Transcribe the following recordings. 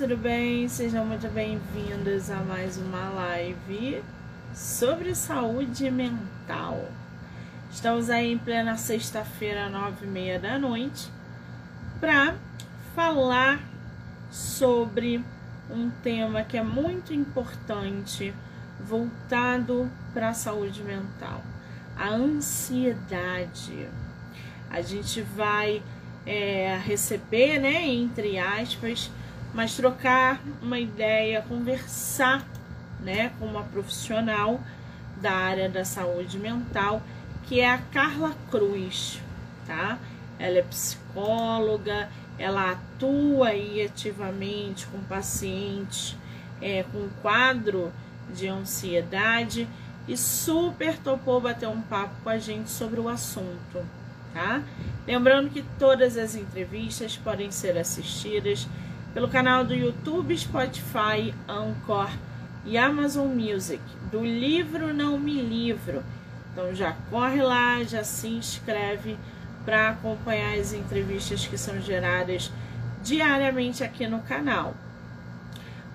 tudo bem? Sejam muito bem-vindos a mais uma live sobre saúde mental. Estamos aí em plena sexta-feira, nove e meia da noite, para falar sobre um tema que é muito importante voltado para a saúde mental, a ansiedade. A gente vai é, receber, né, entre aspas, mas trocar uma ideia, conversar, né, com uma profissional da área da saúde mental, que é a Carla Cruz, tá? Ela é psicóloga, ela atua aí ativamente com pacientes é, com quadro de ansiedade e super topou bater um papo com a gente sobre o assunto, tá? Lembrando que todas as entrevistas podem ser assistidas pelo canal do YouTube, Spotify, Anchor e Amazon Music, do livro Não Me Livro. Então já corre lá, já se inscreve para acompanhar as entrevistas que são geradas diariamente aqui no canal.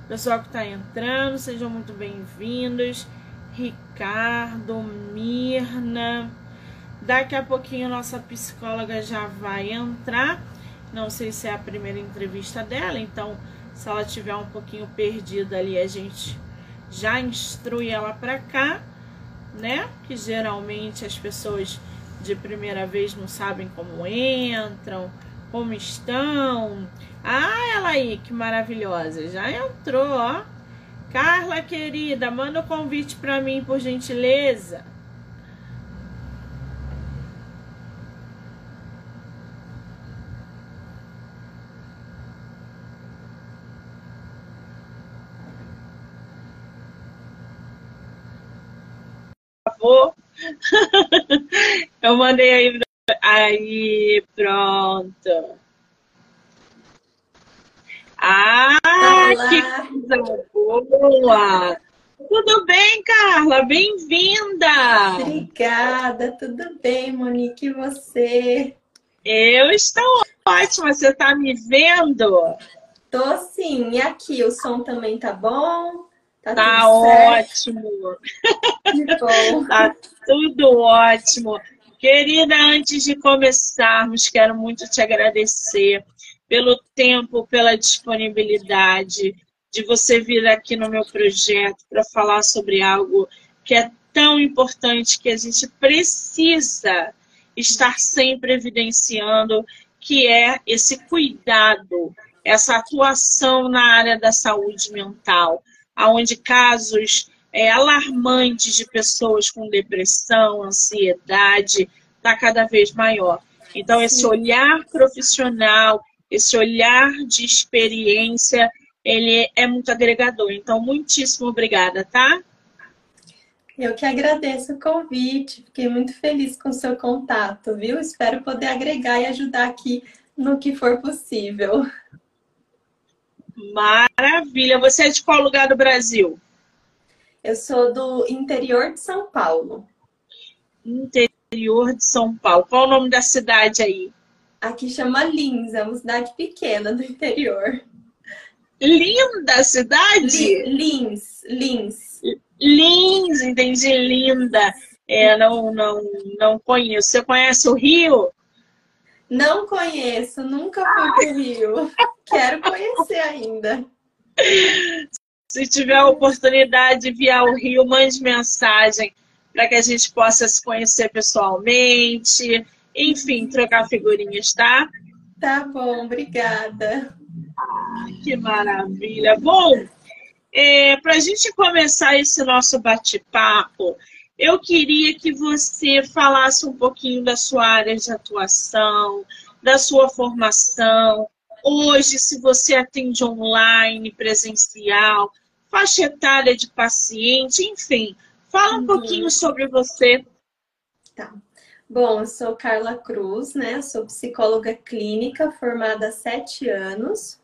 Pessoal que está entrando, sejam muito bem-vindos. Ricardo, Mirna. Daqui a pouquinho nossa psicóloga já vai entrar. Não sei se é a primeira entrevista dela, então se ela tiver um pouquinho perdida ali, a gente já instrui ela para cá, né? Que geralmente as pessoas de primeira vez não sabem como entram, como estão. Ah, ela aí, que maravilhosa, já entrou, ó. Carla querida, manda o um convite para mim, por gentileza. Eu mandei aí, aí pronto. Ah, Olá. que coisa boa! Tudo bem, Carla? Bem-vinda! Obrigada, tudo bem, Monique, e você? Eu estou ótima, você está me vendo? Tô sim, e aqui, o som também tá bom? Tá, tá ótimo. Que bom. tá tudo ótimo. Querida, antes de começarmos, quero muito te agradecer pelo tempo, pela disponibilidade de você vir aqui no meu projeto para falar sobre algo que é tão importante que a gente precisa estar sempre evidenciando, que é esse cuidado, essa atuação na área da saúde mental onde casos é, alarmantes de pessoas com depressão, ansiedade, está cada vez maior. Então, esse olhar profissional, esse olhar de experiência, ele é muito agregador. Então, muitíssimo obrigada, tá? Eu que agradeço o convite, fiquei muito feliz com o seu contato, viu? Espero poder agregar e ajudar aqui no que for possível. Maravilha. Você é de qual lugar do Brasil? Eu sou do interior de São Paulo. Interior de São Paulo. Qual o nome da cidade aí? Aqui chama Lins, é uma cidade pequena do interior. Linda cidade? Lins, Lins. Lins, entendi, linda. É, não, não, não conheço. Você conhece o Rio? Não conheço, nunca fui pro Rio. Quero conhecer ainda. Se tiver a oportunidade de vir ao Rio, mande mensagem para que a gente possa se conhecer pessoalmente. Enfim, trocar figurinhas, tá? Tá bom, obrigada. Ah, que maravilha. Bom, é, para a gente começar esse nosso bate-papo, eu queria que você falasse um pouquinho da sua área de atuação, da sua formação. Hoje, se você atende online, presencial, faixa etária de paciente, enfim, fala um uhum. pouquinho sobre você. Tá. Bom, eu sou Carla Cruz, né? Sou psicóloga clínica formada há sete anos.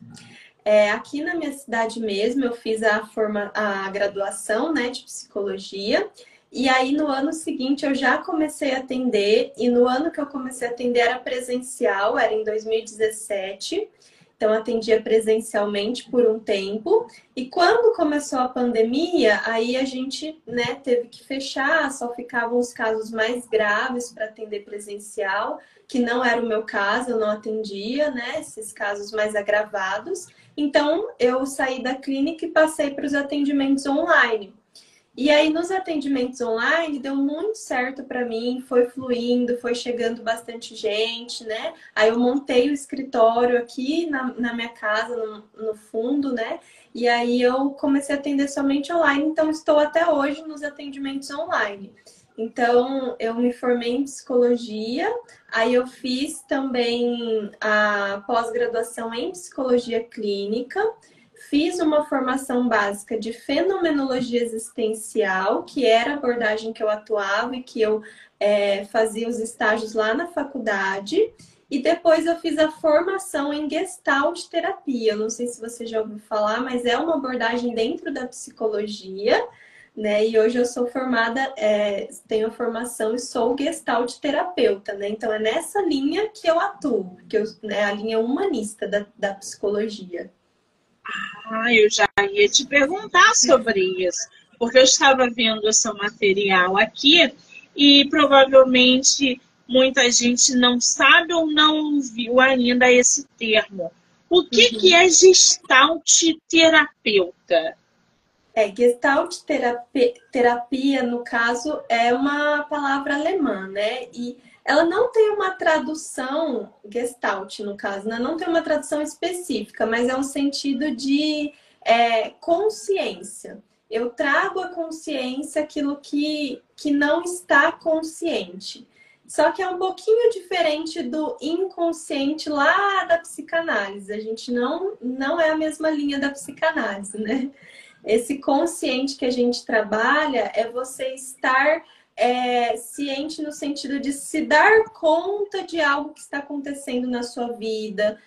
É, aqui na minha cidade mesmo, eu fiz a, forma, a graduação né, de psicologia e aí, no ano seguinte, eu já comecei a atender, e no ano que eu comecei a atender era presencial, era em 2017. Então, atendia presencialmente por um tempo. E quando começou a pandemia, aí a gente né, teve que fechar, só ficavam os casos mais graves para atender presencial, que não era o meu caso, eu não atendia, né? Esses casos mais agravados. Então, eu saí da clínica e passei para os atendimentos online. E aí, nos atendimentos online, deu muito certo para mim, foi fluindo, foi chegando bastante gente, né? Aí, eu montei o escritório aqui na, na minha casa, no, no fundo, né? E aí, eu comecei a atender somente online, então, estou até hoje nos atendimentos online. Então, eu me formei em psicologia, aí eu fiz também a pós-graduação em psicologia clínica fiz uma formação básica de fenomenologia existencial, que era a abordagem que eu atuava e que eu é, fazia os estágios lá na faculdade. E depois eu fiz a formação em Gestalt terapia. Não sei se você já ouviu falar, mas é uma abordagem dentro da psicologia, né? E hoje eu sou formada, é, tenho formação e sou Gestalt terapeuta, né? Então é nessa linha que eu atuo, que eu, né, a linha humanista da, da psicologia. Ah, eu já ia te perguntar sobre isso, porque eu estava vendo o seu material aqui e provavelmente muita gente não sabe ou não viu ainda esse termo. O que, uhum. que é gestalt terapeuta? É, gestalt terapia, no caso, é uma palavra alemã, né? E ela não tem uma tradução, Gestalt no caso, né? não tem uma tradução específica, mas é um sentido de é, consciência. Eu trago a consciência aquilo que, que não está consciente. Só que é um pouquinho diferente do inconsciente lá da psicanálise. A gente não, não é a mesma linha da psicanálise, né? Esse consciente que a gente trabalha é você estar é, ciente no sentido de se dar conta de algo que está acontecendo na sua vida,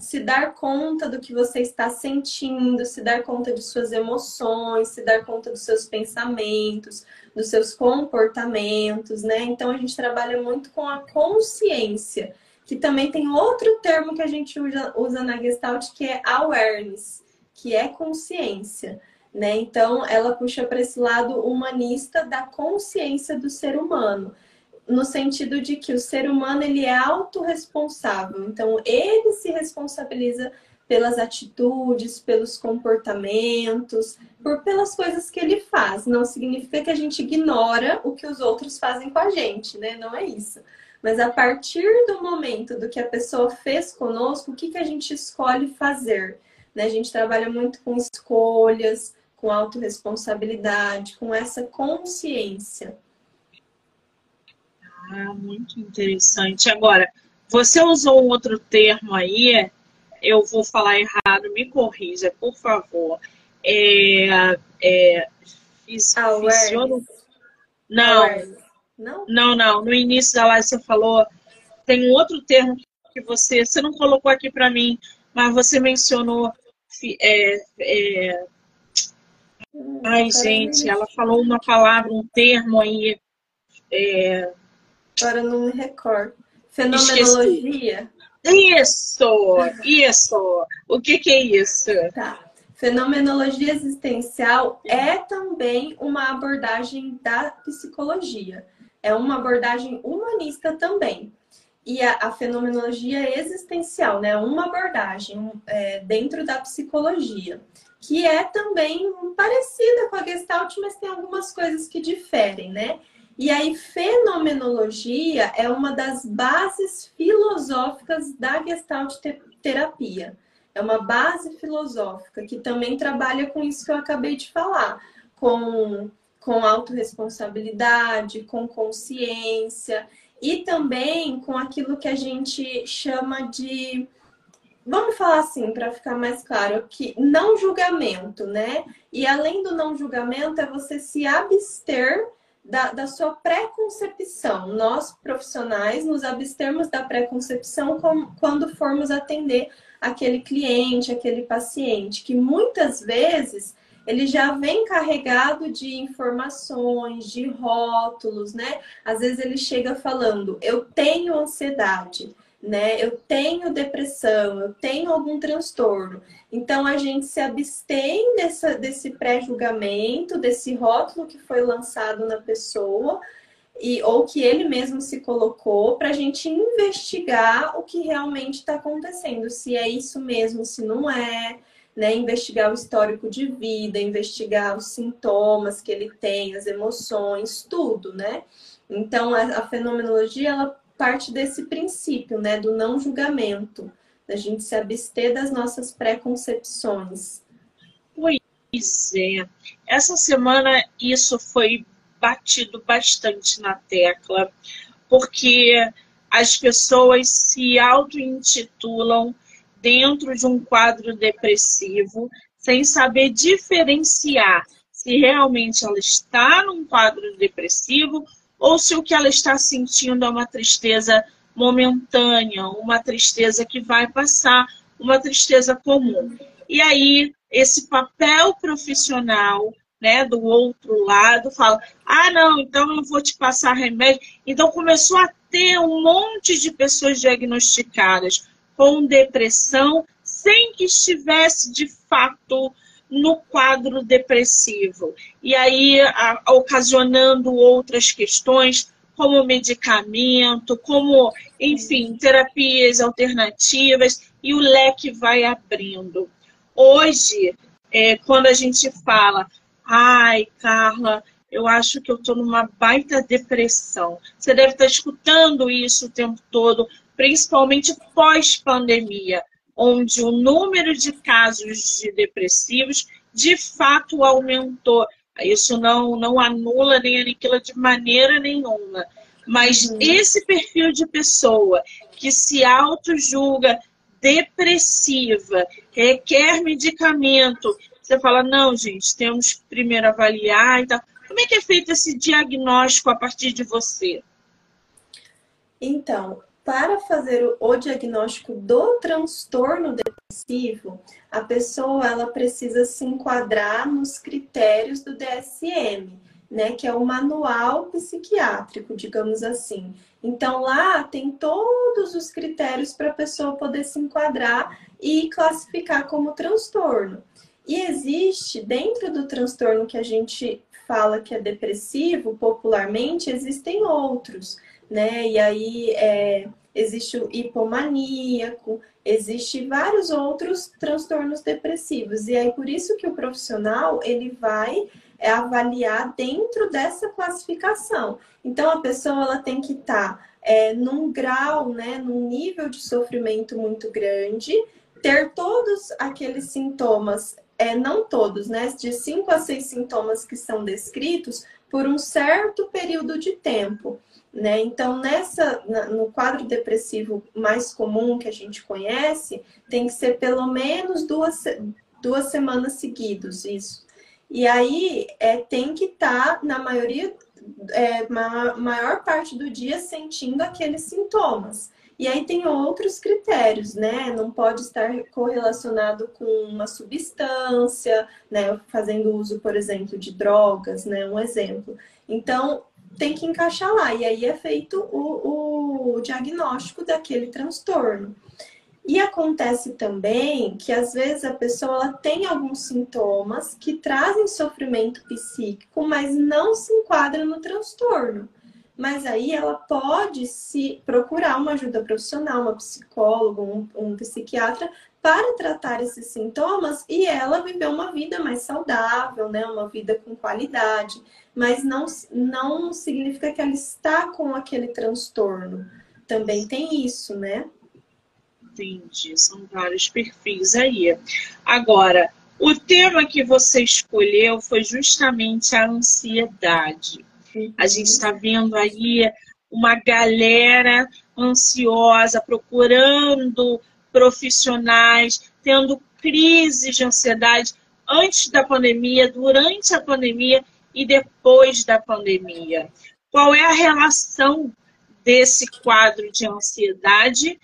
se dar conta do que você está sentindo, se dar conta de suas emoções, se dar conta dos seus pensamentos, dos seus comportamentos, né? Então a gente trabalha muito com a consciência, que também tem outro termo que a gente usa, usa na Gestalt que é awareness, que é consciência. Né? Então, ela puxa para esse lado humanista da consciência do ser humano, no sentido de que o ser humano ele é autorresponsável. Então, ele se responsabiliza pelas atitudes, pelos comportamentos, por pelas coisas que ele faz. Não significa que a gente ignora o que os outros fazem com a gente, né? Não é isso. Mas a partir do momento do que a pessoa fez conosco, o que, que a gente escolhe fazer? Né? A gente trabalha muito com escolhas, com autorresponsabilidade, com essa consciência. Ah, muito interessante. Agora, você usou um outro termo aí, eu vou falar errado, me corrija, por favor. É, é, Awareness. Não, não, não, não. No início da live você falou, tem um outro termo que você, você não colocou aqui para mim, mas você mencionou é, é, Ai, gente, ela falou uma palavra, um termo aí. É... Agora eu não me recordo. Fenomenologia? Esqueci. Isso, isso. O que, que é isso? Tá. Fenomenologia existencial é também uma abordagem da psicologia. É uma abordagem humanista também. E a, a fenomenologia existencial, né? Uma abordagem é, dentro da psicologia que é também parecida com a Gestalt, mas tem algumas coisas que diferem, né? E aí, fenomenologia é uma das bases filosóficas da Gestalt terapia. É uma base filosófica que também trabalha com isso que eu acabei de falar, com, com autorresponsabilidade, com consciência e também com aquilo que a gente chama de vamos falar assim, para ficar mais claro, que não julgamento, né? E além do não julgamento, é você se abster da, da sua pré-concepção. Nós, profissionais, nos abstermos da pré-concepção quando formos atender aquele cliente, aquele paciente, que muitas vezes ele já vem carregado de informações, de rótulos, né? Às vezes ele chega falando, eu tenho ansiedade. Né? Eu tenho depressão, eu tenho algum transtorno. Então a gente se abstém dessa, desse pré-julgamento, desse rótulo que foi lançado na pessoa e ou que ele mesmo se colocou para a gente investigar o que realmente está acontecendo, se é isso mesmo, se não é, né? Investigar o histórico de vida, investigar os sintomas que ele tem, as emoções, tudo, né? Então a, a fenomenologia ela parte desse princípio, né, do não julgamento, da gente se abster das nossas preconcepções. Pois é. Essa semana isso foi batido bastante na tecla, porque as pessoas se auto-intitulam dentro de um quadro depressivo sem saber diferenciar se realmente ela está num quadro depressivo ou se o que ela está sentindo é uma tristeza momentânea, uma tristeza que vai passar, uma tristeza comum. E aí, esse papel profissional né, do outro lado fala: ah, não, então eu vou te passar remédio. Então começou a ter um monte de pessoas diagnosticadas com depressão sem que estivesse de fato no quadro depressivo. E aí, a, ocasionando outras questões, como medicamento, como, enfim, terapias alternativas, e o leque vai abrindo. Hoje, é, quando a gente fala, ai, Carla, eu acho que eu estou numa baita depressão. Você deve estar escutando isso o tempo todo, principalmente pós-pandemia onde o número de casos de depressivos de fato aumentou. Isso não, não anula nem aniquila de maneira nenhuma. Mas uhum. esse perfil de pessoa que se auto-julga depressiva, requer medicamento, você fala, não, gente, temos que primeiro avaliar e tal. Como é que é feito esse diagnóstico a partir de você? Então, para fazer o diagnóstico do transtorno depressivo, a pessoa ela precisa se enquadrar nos critérios do DSM, né, que é o manual psiquiátrico, digamos assim. Então lá tem todos os critérios para a pessoa poder se enquadrar e classificar como transtorno. E existe dentro do transtorno que a gente fala que é depressivo, popularmente, existem outros né? E aí é, existe o hipomaníaco, existe vários outros transtornos depressivos. E aí por isso que o profissional ele vai é, avaliar dentro dessa classificação. Então a pessoa ela tem que estar tá, é, num grau, né, num nível de sofrimento muito grande, ter todos aqueles sintomas, é, não todos, né, de cinco a seis sintomas que são descritos por um certo período de tempo. Né? Então, nessa, no quadro depressivo mais comum que a gente conhece, tem que ser pelo menos duas, duas semanas seguidas, isso. E aí é, tem que estar, tá, na maioria, é, maior parte do dia sentindo aqueles sintomas. E aí tem outros critérios, né? Não pode estar correlacionado com uma substância, né? Fazendo uso, por exemplo, de drogas, né? Um exemplo. Então, tem que encaixar lá. E aí é feito o, o diagnóstico daquele transtorno. E acontece também que às vezes a pessoa tem alguns sintomas que trazem sofrimento psíquico, mas não se enquadra no transtorno. Mas aí ela pode se procurar uma ajuda profissional, uma psicóloga, um, um psiquiatra, para tratar esses sintomas e ela viver uma vida mais saudável, né? Uma vida com qualidade. Mas não, não significa que ela está com aquele transtorno. Também tem isso, né? Entendi, são vários perfis aí. Agora, o tema que você escolheu foi justamente a ansiedade. A gente está vendo aí uma galera ansiosa, procurando profissionais tendo crises de ansiedade antes da pandemia, durante a pandemia e depois da pandemia. Qual é a relação desse quadro de ansiedade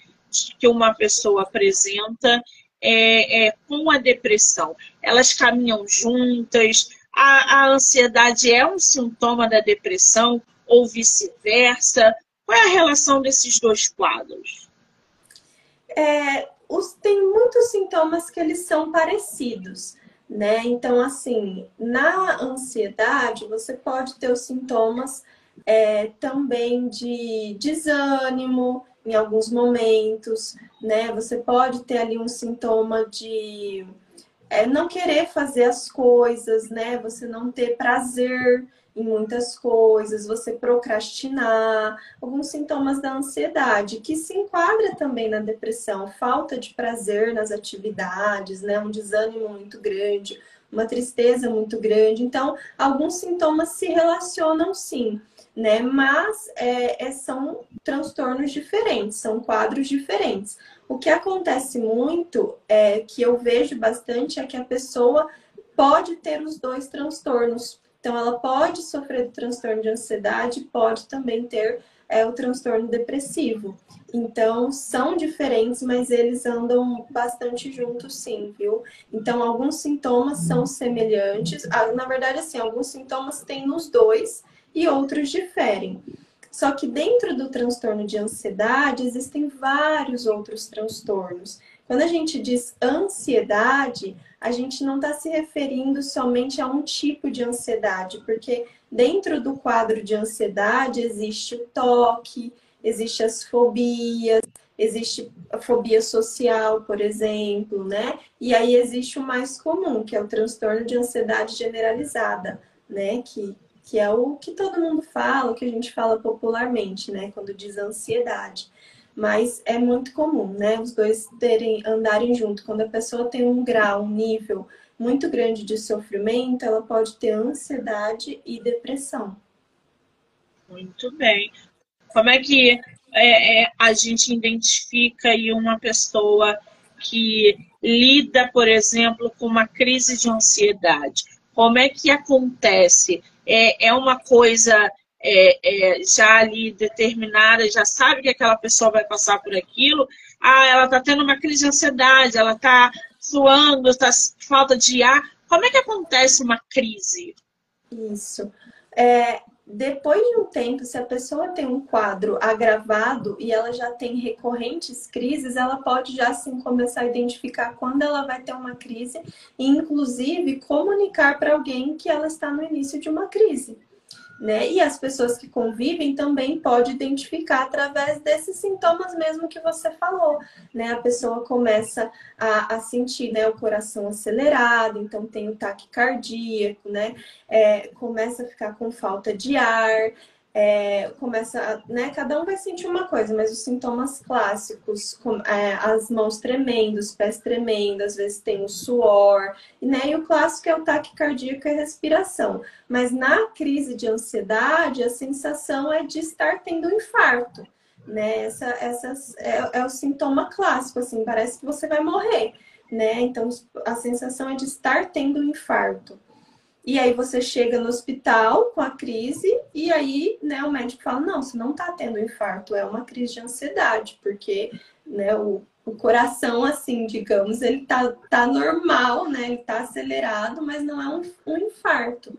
que uma pessoa apresenta é, é, com a depressão? Elas caminham juntas? A, a ansiedade é um sintoma da depressão ou vice-versa? Qual é a relação desses dois quadros? É, os, tem muitos sintomas que eles são parecidos, né? Então, assim, na ansiedade, você pode ter os sintomas é, também de desânimo em alguns momentos, né? Você pode ter ali um sintoma de é, não querer fazer as coisas, né? Você não ter prazer em muitas coisas, você procrastinar, alguns sintomas da ansiedade, que se enquadra também na depressão, falta de prazer nas atividades, né? Um desânimo muito grande, uma tristeza muito grande. Então, alguns sintomas se relacionam sim, né? Mas é, é, são transtornos diferentes, são quadros diferentes. O que acontece muito, é, que eu vejo bastante, é que a pessoa pode ter os dois transtornos. Então, ela pode sofrer do transtorno de ansiedade, pode também ter é, o transtorno depressivo. Então, são diferentes, mas eles andam bastante juntos, sim, viu? Então, alguns sintomas são semelhantes. Ah, na verdade, assim, alguns sintomas têm nos dois e outros diferem. Só que dentro do transtorno de ansiedade existem vários outros transtornos. Quando a gente diz ansiedade, a gente não está se referindo somente a um tipo de ansiedade, porque dentro do quadro de ansiedade existe o toque, existe as fobias, existe a fobia social, por exemplo, né? E aí existe o mais comum, que é o transtorno de ansiedade generalizada, né? Que que é o que todo mundo fala, o que a gente fala popularmente, né, quando diz ansiedade. Mas é muito comum, né, os dois terem, andarem junto. Quando a pessoa tem um grau, um nível muito grande de sofrimento, ela pode ter ansiedade e depressão. Muito bem. Como é que é, é, a gente identifica aí uma pessoa que lida, por exemplo, com uma crise de ansiedade? Como é que acontece? é, é uma coisa é, é, já ali determinada, já sabe que aquela pessoa vai passar por aquilo. Ah, ela está tendo uma crise de ansiedade, ela está suando, está falta de ar. Como é que acontece uma crise? Isso. É, depois de um tempo, se a pessoa tem um quadro agravado e ela já tem recorrentes crises, ela pode já sim começar a identificar quando ela vai ter uma crise e, inclusive, comunicar para alguém que ela está no início de uma crise né? E as pessoas que convivem também pode identificar através desses sintomas mesmo que você falou, né? A pessoa começa a, a sentir né, o coração acelerado, então tem o taque cardíaco, né? É, começa a ficar com falta de ar, é, começa, né? Cada um vai sentir uma coisa, mas os sintomas clássicos, com, é, as mãos tremendo, os pés tremendo, às vezes tem o suor, né? E o clássico é o taque cardíaco e respiração. Mas na crise de ansiedade, a sensação é de estar tendo um infarto, né? Essa, essas é, é o sintoma clássico, assim, parece que você vai morrer, né? Então a sensação é de estar tendo um infarto. E aí você chega no hospital com a crise e aí, né, o médico fala, não, você não tá tendo infarto, é uma crise de ansiedade, porque, né, o, o coração, assim, digamos, ele tá, tá normal, né, ele tá acelerado, mas não é um, um infarto,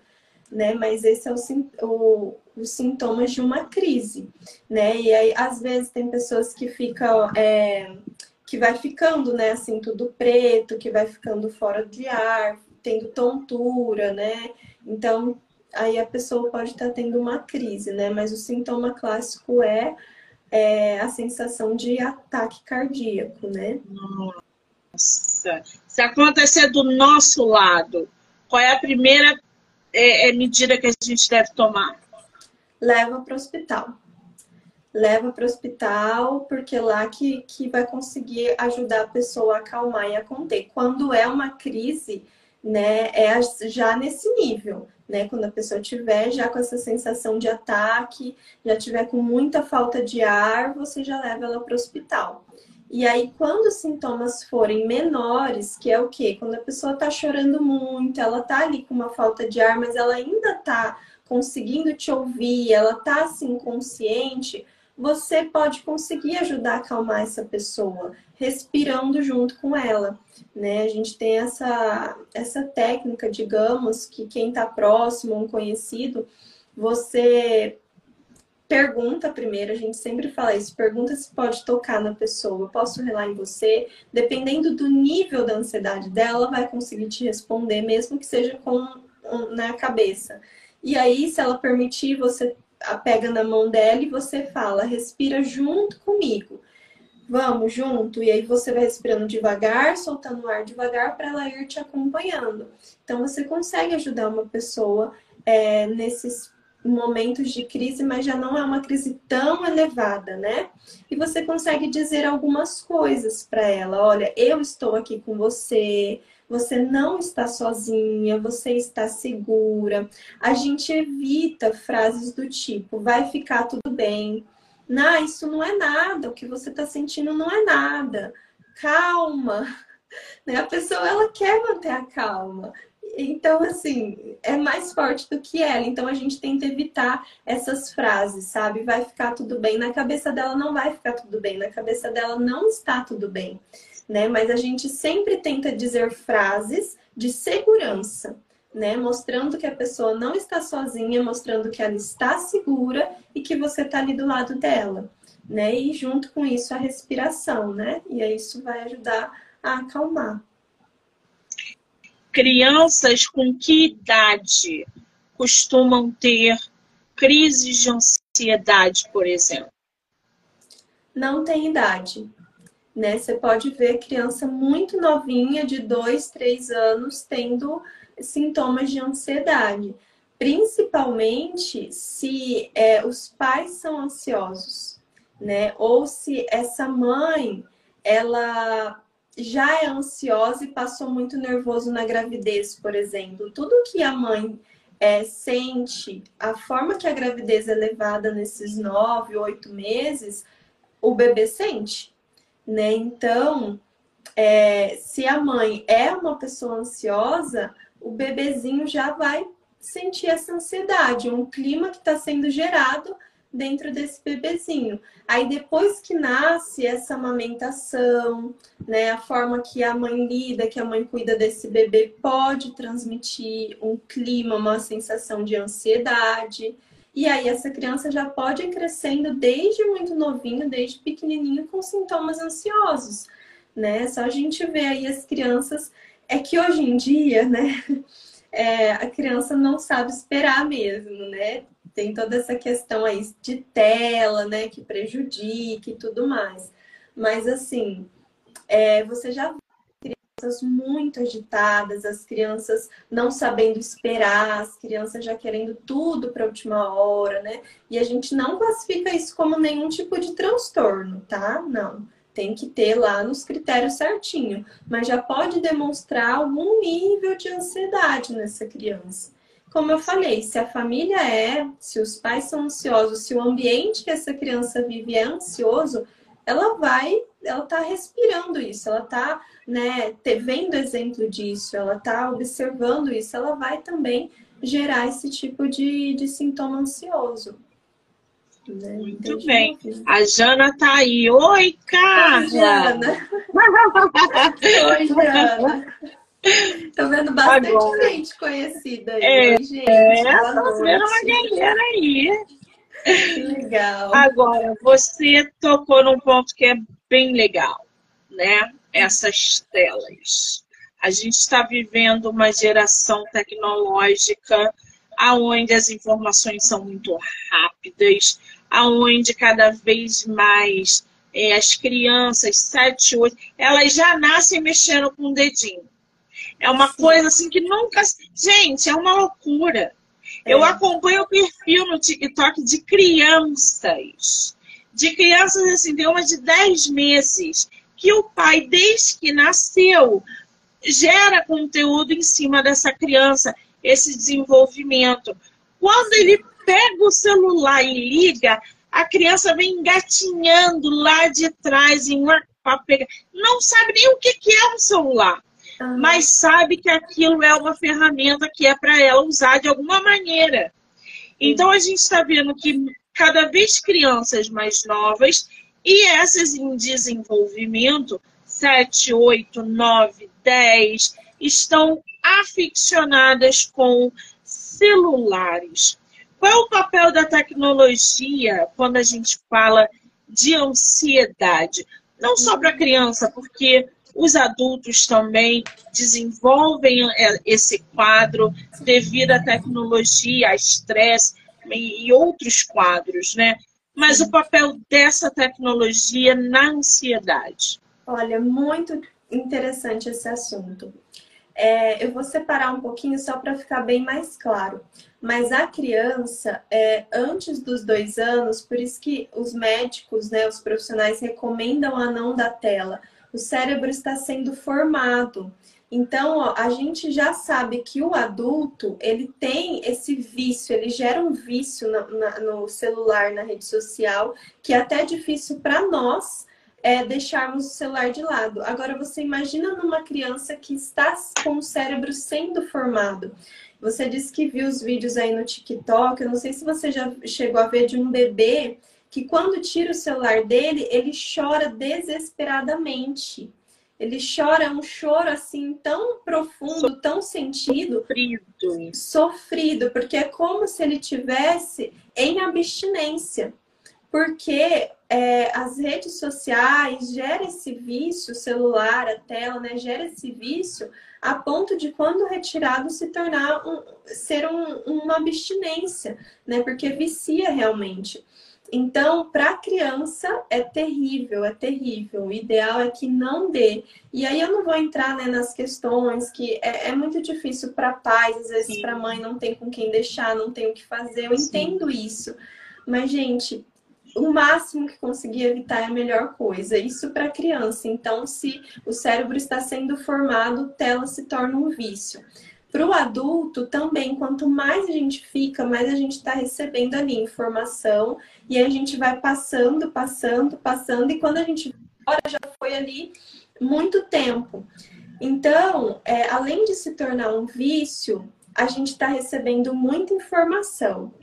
né, mas esse é o, o, os sintomas de uma crise, né, e aí, às vezes, tem pessoas que ficam... É, que vai ficando, né, assim, tudo preto, que vai ficando fora de ar, tendo tontura, né? Então, aí a pessoa pode estar tendo uma crise, né? Mas o sintoma clássico é, é a sensação de ataque cardíaco, né? Nossa! Se acontecer do nosso lado, qual é a primeira é, é medida que a gente deve tomar? Leva para o hospital. Leva para o hospital, porque lá que, que vai conseguir ajudar a pessoa a acalmar e a conter. Quando é uma crise, né, é já nesse nível, né? Quando a pessoa tiver já com essa sensação de ataque, já tiver com muita falta de ar, você já leva ela para o hospital. E aí, quando os sintomas forem menores, que é o quê? Quando a pessoa está chorando muito, ela está ali com uma falta de ar, mas ela ainda está conseguindo te ouvir, ela está assim consciente, você pode conseguir ajudar a acalmar essa pessoa, respirando junto com ela. Né? A gente tem essa, essa técnica, digamos, que quem está próximo, um conhecido, você pergunta primeiro, a gente sempre fala isso, pergunta se pode tocar na pessoa, posso relar em você, dependendo do nível da ansiedade dela, vai conseguir te responder, mesmo que seja com na cabeça. E aí, se ela permitir, você pega na mão dela e você fala, respira junto comigo. Vamos junto, e aí você vai respirando devagar, soltando o ar devagar para ela ir te acompanhando. Então você consegue ajudar uma pessoa é, nesses momentos de crise, mas já não é uma crise tão elevada, né? E você consegue dizer algumas coisas para ela: olha, eu estou aqui com você, você não está sozinha, você está segura. A gente evita frases do tipo: vai ficar tudo bem. Não, isso não é nada, o que você está sentindo não é nada. Calma. Né? A pessoa ela quer manter a calma. Então, assim, é mais forte do que ela. Então, a gente tenta evitar essas frases, sabe? Vai ficar tudo bem. Na cabeça dela não vai ficar tudo bem. Na cabeça dela não está tudo bem né? Mas a gente sempre tenta dizer frases de segurança, né? Mostrando que a pessoa não está sozinha, mostrando que ela está segura e que você está ali do lado dela, né? E junto com isso a respiração, né? E aí isso vai ajudar a acalmar. Crianças com que idade costumam ter crises de ansiedade, por exemplo? Não tem idade né? Você pode ver criança muito novinha, de 2, 3 anos, tendo sintomas de ansiedade. Principalmente se é, os pais são ansiosos, né? Ou se essa mãe, ela já é ansiosa e passou muito nervoso na gravidez, por exemplo. Tudo que a mãe é, sente, a forma que a gravidez é levada nesses nove, oito meses, o bebê sente né? Então, é, se a mãe é uma pessoa ansiosa, o bebezinho já vai sentir essa ansiedade, um clima que está sendo gerado dentro desse bebezinho. Aí depois que nasce essa amamentação, né, a forma que a mãe lida, que a mãe cuida desse bebê pode transmitir um clima, uma sensação de ansiedade. E aí essa criança já pode ir crescendo desde muito novinho, desde pequenininho, com sintomas ansiosos, né? Só a gente vê aí as crianças. É que hoje em dia, né? É, a criança não sabe esperar mesmo, né? Tem toda essa questão aí de tela, né? Que prejudica e tudo mais. Mas assim, é, você já crianças muito agitadas, as crianças não sabendo esperar, as crianças já querendo tudo para a última hora, né? E a gente não classifica isso como nenhum tipo de transtorno, tá? Não. Tem que ter lá nos critérios certinho, mas já pode demonstrar algum nível de ansiedade nessa criança. Como eu falei, se a família é, se os pais são ansiosos, se o ambiente que essa criança vive é ansioso, ela vai, ela tá respirando isso, ela tá, né, vendo exemplo disso, ela tá observando isso, ela vai também gerar esse tipo de, de sintoma ansioso. Né? Muito Entendi. bem. A Jana tá aí. Oi, Carla! Oi, Jana! Oi, Jana! Tô vendo bastante Agora, gente conhecida aí. É, gente. É, tô vendo uma galera aí. Legal. Agora, você tocou num ponto que é bem legal, né? Essas telas. A gente está vivendo uma geração tecnológica aonde as informações são muito rápidas, aonde cada vez mais é, as crianças, 7, 8, elas já nascem mexendo com o dedinho. É uma coisa assim que nunca. Gente, é uma loucura. Eu é. acompanho o perfil no TikTok de crianças. De crianças, assim, tem uma de 10 meses, que o pai, desde que nasceu, gera conteúdo em cima dessa criança, esse desenvolvimento. Quando ele pega o celular e liga, a criança vem engatinhando lá de trás em uma papel. Não sabe nem o que é um celular mas sabe que aquilo é uma ferramenta que é para ela usar de alguma maneira. Então a gente está vendo que cada vez crianças mais novas e essas em desenvolvimento, 7, 8, 9, 10, estão aficionadas com celulares. Qual é o papel da tecnologia quando a gente fala de ansiedade? Não só para criança, porque os adultos também desenvolvem é, esse quadro devido à tecnologia, a estresse e outros quadros, né? Mas o papel dessa tecnologia na ansiedade. Olha, muito interessante esse assunto. É, eu vou separar um pouquinho só para ficar bem mais claro. Mas a criança, é, antes dos dois anos, por isso que os médicos, né, os profissionais recomendam a não da tela. O cérebro está sendo formado. Então, ó, a gente já sabe que o adulto, ele tem esse vício, ele gera um vício na, no celular, na rede social, que é até difícil para nós é, deixarmos o celular de lado. Agora, você imagina numa criança que está com o cérebro sendo formado. Você disse que viu os vídeos aí no TikTok. Eu não sei se você já chegou a ver de um bebê que, quando tira o celular dele, ele chora desesperadamente. Ele chora um choro assim tão profundo, tão sentido, sofrido, sofrido, porque é como se ele tivesse em abstinência, porque é, as redes sociais gera esse vício, o celular, a tela, né, gera esse vício a ponto de quando retirado se tornar um, ser um, uma abstinência, né, porque vicia realmente. Então, para a criança é terrível, é terrível. O ideal é que não dê. E aí eu não vou entrar né, nas questões que é, é muito difícil para pais, às vezes para mãe não tem com quem deixar, não tem o que fazer. Eu Sim. entendo isso. Mas, gente, o máximo que conseguir evitar é a melhor coisa. Isso para criança. Então, se o cérebro está sendo formado, tela se torna um vício. Para o adulto também, quanto mais a gente fica, mais a gente está recebendo ali informação e a gente vai passando, passando, passando, e quando a gente olha, já foi ali muito tempo. Então, é, além de se tornar um vício, a gente está recebendo muita informação.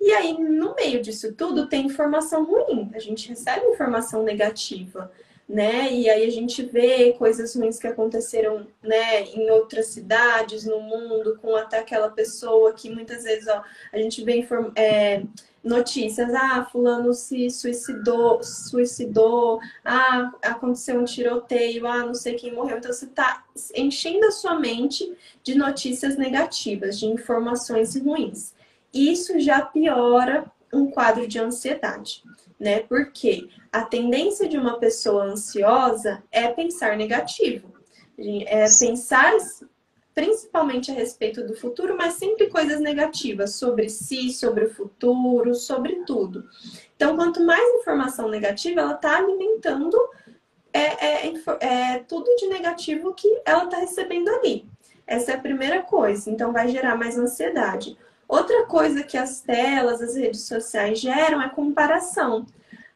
E aí, no meio disso tudo, tem informação ruim. A gente recebe informação negativa né? E aí a gente vê coisas ruins que aconteceram, né, em outras cidades no mundo, com até aquela pessoa que muitas vezes, ó, a gente vê é, notícias, ah, fulano se suicidou, suicidou, ah, aconteceu um tiroteio, ah, não sei quem morreu. Então você está enchendo a sua mente de notícias negativas, de informações ruins. Isso já piora um quadro de ansiedade né? Porque a tendência de uma pessoa ansiosa é pensar negativo, é pensar principalmente a respeito do futuro, mas sempre coisas negativas sobre si, sobre o futuro, sobre tudo. Então, quanto mais informação negativa, ela está alimentando é, é, é, tudo de negativo que ela está recebendo ali. Essa é a primeira coisa. Então, vai gerar mais ansiedade. Outra coisa que as telas, as redes sociais geram é comparação.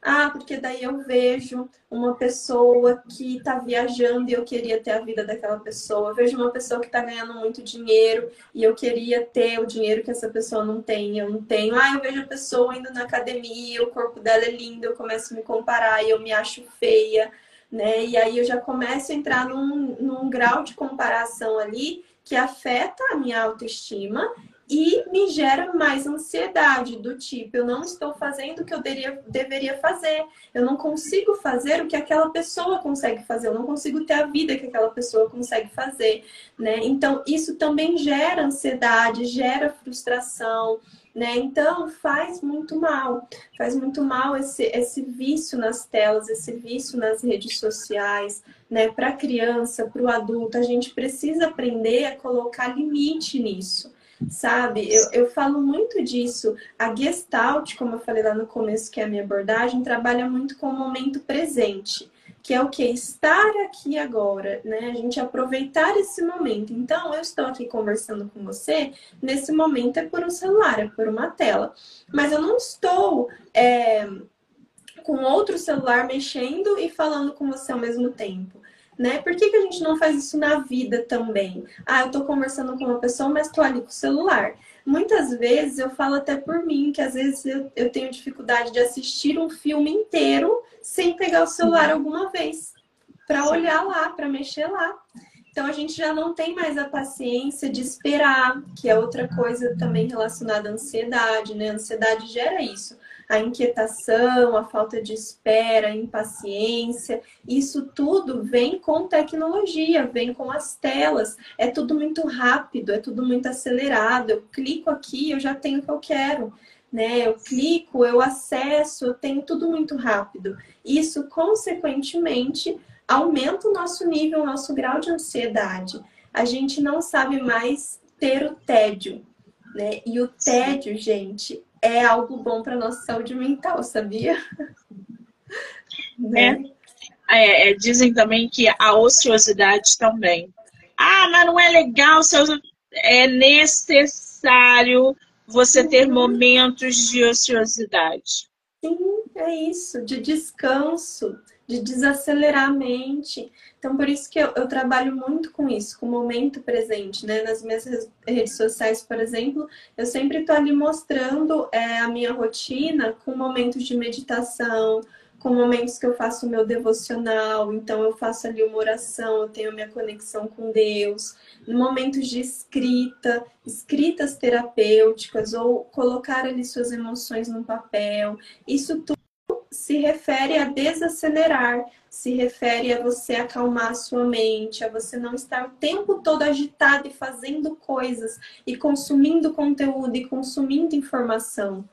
Ah, porque daí eu vejo uma pessoa que está viajando e eu queria ter a vida daquela pessoa. Eu vejo uma pessoa que está ganhando muito dinheiro e eu queria ter o dinheiro que essa pessoa não tem, eu não tenho. Ah, eu vejo a pessoa indo na academia, o corpo dela é lindo, eu começo a me comparar e eu me acho feia, né? E aí eu já começo a entrar num, num grau de comparação ali que afeta a minha autoestima e me gera mais ansiedade do tipo, eu não estou fazendo o que eu deveria, deveria fazer, eu não consigo fazer o que aquela pessoa consegue fazer, eu não consigo ter a vida que aquela pessoa consegue fazer, né? Então, isso também gera ansiedade, gera frustração, né? Então, faz muito mal, faz muito mal esse, esse vício nas telas, esse vício nas redes sociais, né? Para a criança, para o adulto, a gente precisa aprender a colocar limite nisso sabe? Eu, eu falo muito disso. A Gestalt, como eu falei lá no começo, que é a minha abordagem, trabalha muito com o momento presente, que é o que? Estar aqui agora, né? A gente aproveitar esse momento. Então, eu estou aqui conversando com você, nesse momento é por um celular, é por uma tela. Mas eu não estou. É, com outro celular mexendo e falando com você ao mesmo tempo né? Por que, que a gente não faz isso na vida também? Ah, eu tô conversando com uma pessoa, mas tô ali com o celular. Muitas vezes eu falo até por mim que às vezes eu, eu tenho dificuldade de assistir um filme inteiro sem pegar o celular uhum. alguma vez para olhar lá, para mexer lá. Então a gente já não tem mais a paciência de esperar, que é outra coisa também relacionada à ansiedade, né? A ansiedade gera isso. A inquietação, a falta de espera, a impaciência, isso tudo vem com tecnologia, vem com as telas. É tudo muito rápido, é tudo muito acelerado. Eu clico aqui, eu já tenho o que eu quero. Né? Eu clico, eu acesso, eu tenho tudo muito rápido. Isso, consequentemente, aumenta o nosso nível, o nosso grau de ansiedade. A gente não sabe mais ter o tédio, né? E o tédio, gente, é algo bom para nossa saúde mental, sabia? né? É, é, dizem também que a ociosidade também. Ah, mas não é legal, é necessário você ter momentos de ociosidade. Sim, é isso, de descanso, de desacelerar a mente. Então, por isso que eu, eu, trabalho muito com isso, com o momento presente, né? Nas minhas redes sociais, por exemplo, eu sempre estou ali mostrando é, a minha rotina com momentos de meditação, com momentos que eu faço o meu devocional, então eu faço ali uma oração, eu tenho minha conexão com Deus, momentos de escrita, escritas terapêuticas, ou colocar ali suas emoções no papel. Isso tudo se refere a desacelerar, se refere a você acalmar a sua mente, a você não estar o tempo todo agitado e fazendo coisas e consumindo conteúdo e consumindo informação,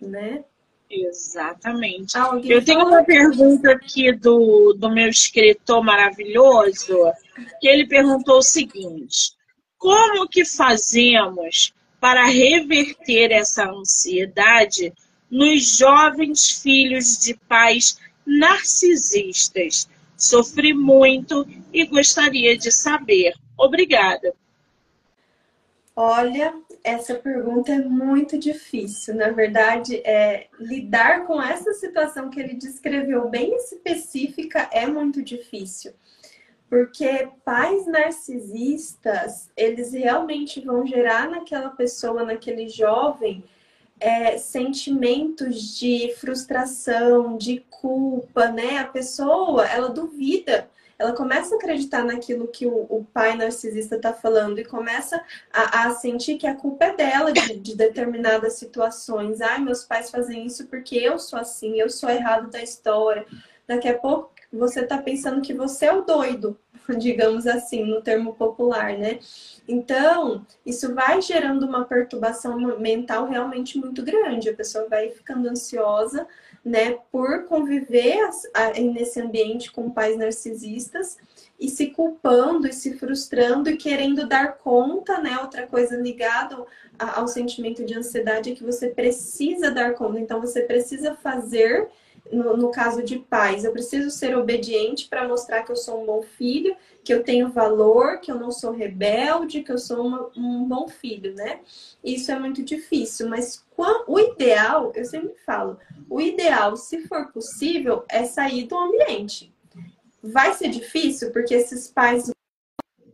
né? Exatamente. Alguém Eu tenho uma pergunta aqui do, do meu escritor maravilhoso, que ele perguntou o seguinte: como que fazemos para reverter essa ansiedade nos jovens filhos de pais narcisistas. Sofri muito e gostaria de saber. Obrigada. Olha, essa pergunta é muito difícil. Na verdade, é, lidar com essa situação que ele descreveu bem específica é muito difícil. Porque pais narcisistas, eles realmente vão gerar naquela pessoa, naquele jovem, é, sentimentos de frustração, de culpa, né? A pessoa, ela duvida, ela começa a acreditar naquilo que o, o pai narcisista está falando e começa a, a, sentir que a culpa é dela de, de determinadas situações. Ai, meus pais fazem isso porque eu sou assim, eu sou errado da história. Daqui a pouco você está pensando que você é o doido, digamos assim, no termo popular, né? Então, isso vai gerando uma perturbação mental realmente muito grande. A pessoa vai ficando ansiosa, né, por conviver nesse ambiente com pais narcisistas e se culpando e se frustrando e querendo dar conta, né? Outra coisa ligada ao sentimento de ansiedade é que você precisa dar conta. Então, você precisa fazer no, no, caso de pais, eu preciso ser obediente para mostrar que eu sou um bom filho, que eu tenho valor, que eu não sou rebelde, que eu sou uma, um bom filho, né? Isso é muito difícil, mas o ideal, eu sempre falo, o ideal, se for possível, é sair do ambiente. Vai ser difícil porque esses pais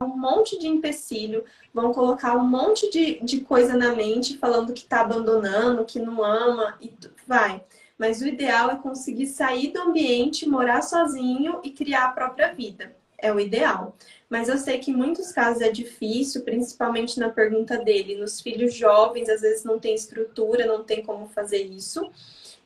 um monte de empecilho, vão colocar um monte de, de coisa na mente, falando que tá abandonando, que não ama, e vai mas o ideal é conseguir sair do ambiente, morar sozinho e criar a própria vida. É o ideal. Mas eu sei que em muitos casos é difícil, principalmente na pergunta dele. Nos filhos jovens, às vezes não tem estrutura, não tem como fazer isso.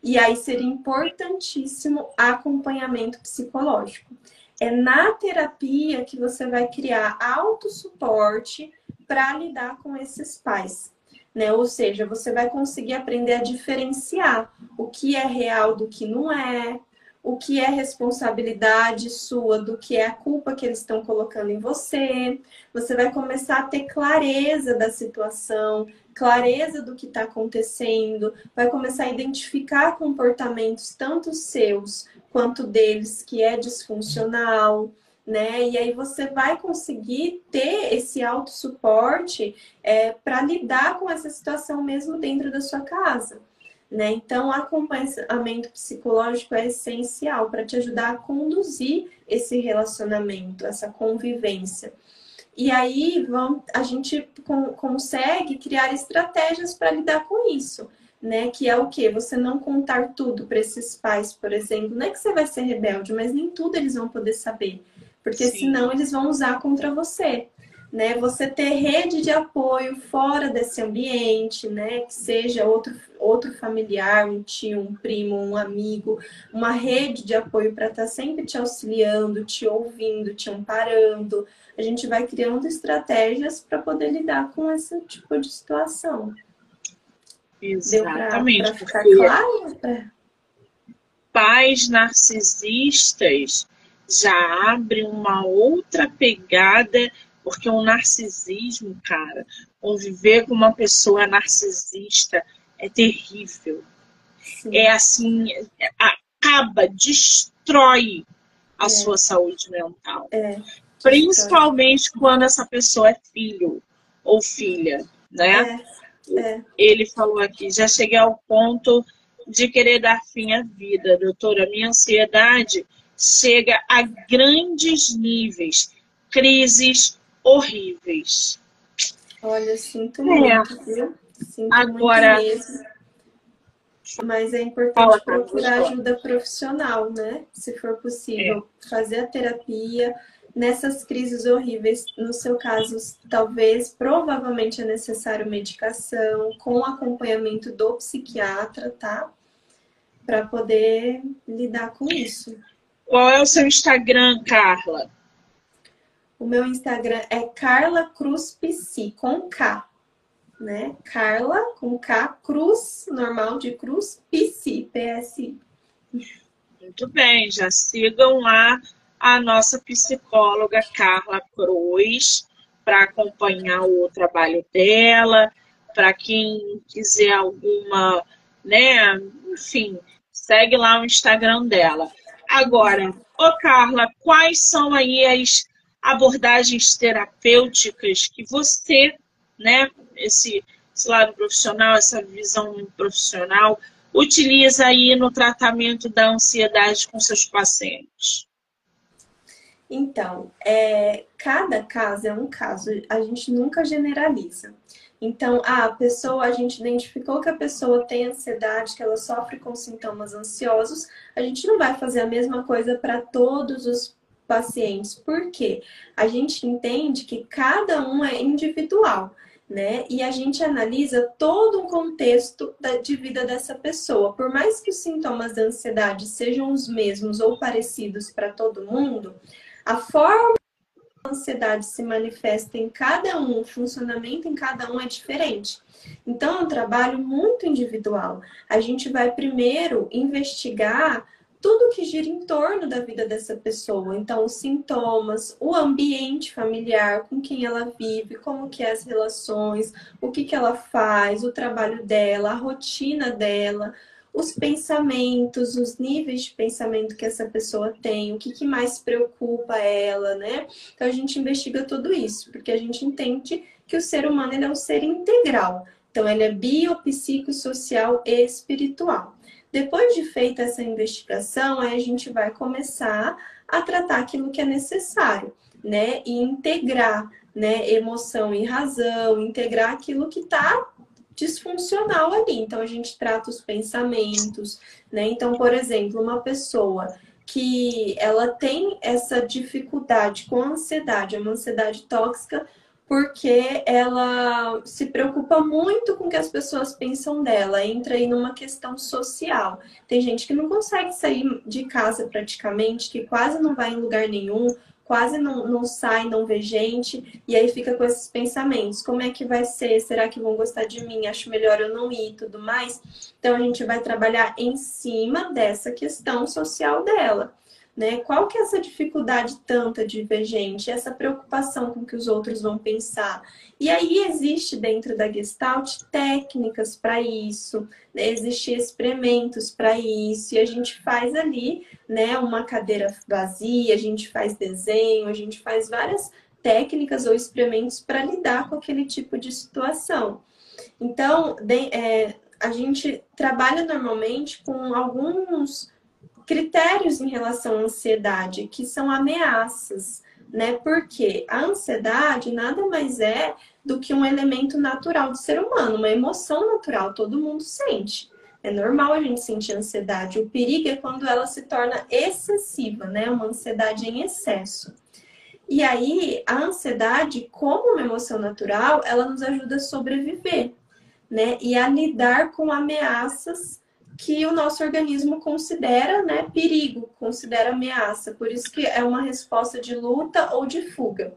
E aí seria importantíssimo acompanhamento psicológico. É na terapia que você vai criar autossuporte para lidar com esses pais né? Ou seja, você vai conseguir aprender a diferenciar o que é real do que não é, o que é responsabilidade sua do que é a culpa que eles estão colocando em você. Você vai começar a ter clareza da situação, clareza do que está acontecendo, vai começar a identificar comportamentos tanto seus quanto deles que é disfuncional né? E aí você vai conseguir ter esse autossuporte é, para lidar com essa situação mesmo dentro da sua casa. Né? Então, acompanhamento psicológico é essencial para te ajudar a conduzir esse relacionamento, essa convivência. E aí a gente consegue criar estratégias para lidar com isso, né? Que é o que? Você não contar tudo para esses pais, por exemplo. Não é que você vai ser rebelde, mas nem tudo eles vão poder saber porque Sim. senão eles vão usar contra você né? Você ter rede de apoio fora desse ambiente, né? Que seja outro, outro familiar, um tio, um primo, um amigo, uma rede de apoio para estar tá sempre te auxiliando, te ouvindo, te amparando. A gente vai criando estratégias para poder lidar com esse tipo de situação. Exatamente. Deu pra, pra ficar claro? Pra... Pais narcisistas já abrem uma outra pegada porque o narcisismo, cara, conviver com uma pessoa narcisista é terrível. Sim. É assim, acaba, destrói a é. sua saúde mental. É. Principalmente quando essa pessoa é filho ou filha, né? É. é. Ele falou aqui, já cheguei ao ponto de querer dar fim à vida, doutora. Minha ansiedade chega a grandes níveis, crises, horríveis. Olha, sinto é. muito, viu? Sinto Agora, muito mesmo. Mas é importante procurar ajuda profissional, né? Se for possível, é. fazer a terapia. Nessas crises horríveis, no seu caso, talvez, provavelmente é necessário medicação, com acompanhamento do psiquiatra, tá? Para poder lidar com isso. Qual é o seu Instagram, Carla? O meu Instagram é Carla Cruz Psi, com K, né? Carla com K, Cruz, normal de Cruz, Psi, PSI. Muito bem, já sigam lá a nossa psicóloga Carla Cruz para acompanhar o trabalho dela, para quem quiser alguma, né, enfim, segue lá o Instagram dela. Agora, ô Carla, quais são aí as abordagens terapêuticas que você, né, esse, esse lado profissional, essa visão profissional, utiliza aí no tratamento da ansiedade com seus pacientes? Então, é, cada caso é um caso, a gente nunca generaliza. Então, a pessoa, a gente identificou que a pessoa tem ansiedade, que ela sofre com sintomas ansiosos, a gente não vai fazer a mesma coisa para todos os pacientes, porque a gente entende que cada um é individual, né? E a gente analisa todo o contexto de vida dessa pessoa. Por mais que os sintomas da ansiedade sejam os mesmos ou parecidos para todo mundo, a forma ansiedade se manifesta em cada um, o funcionamento em cada um é diferente. Então, é um trabalho muito individual. A gente vai primeiro investigar tudo que gira em torno da vida dessa pessoa. Então, os sintomas, o ambiente familiar, com quem ela vive, como que é as relações, o que, que ela faz, o trabalho dela, a rotina dela, os pensamentos, os níveis de pensamento que essa pessoa tem, o que, que mais preocupa ela, né? Então, a gente investiga tudo isso, porque a gente entende que o ser humano é um ser integral. Então, ele é biopsicossocial e espiritual. Depois de feita essa investigação, aí a gente vai começar a tratar aquilo que é necessário, né? E integrar, né, emoção e razão, integrar aquilo que está disfuncional ali. Então a gente trata os pensamentos, né? Então, por exemplo, uma pessoa que ela tem essa dificuldade com ansiedade, uma ansiedade tóxica, porque ela se preocupa muito com o que as pessoas pensam dela, entra aí numa questão social. Tem gente que não consegue sair de casa praticamente, que quase não vai em lugar nenhum, quase não, não sai, não vê gente, e aí fica com esses pensamentos: como é que vai ser? Será que vão gostar de mim? Acho melhor eu não ir e tudo mais. Então a gente vai trabalhar em cima dessa questão social dela né? Qual que é essa dificuldade tanta de ver gente, essa preocupação com que os outros vão pensar? E aí existe dentro da Gestalt técnicas para isso, né? Existem experimentos para isso, e a gente faz ali, né, uma cadeira vazia, a gente faz desenho, a gente faz várias técnicas ou experimentos para lidar com aquele tipo de situação. Então, de, é, a gente trabalha normalmente com alguns critérios em relação à ansiedade, que são ameaças, né? Porque a ansiedade nada mais é do que um elemento natural do ser humano, uma emoção natural, todo mundo sente. É normal a gente sentir ansiedade. O perigo é quando ela se torna excessiva, né? Uma ansiedade em excesso. E aí, a ansiedade, como uma emoção natural, ela nos ajuda a sobreviver, né? E a lidar com ameaças que o nosso organismo considera, né, perigo, considera ameaça. Por isso que é uma resposta de luta ou de fuga.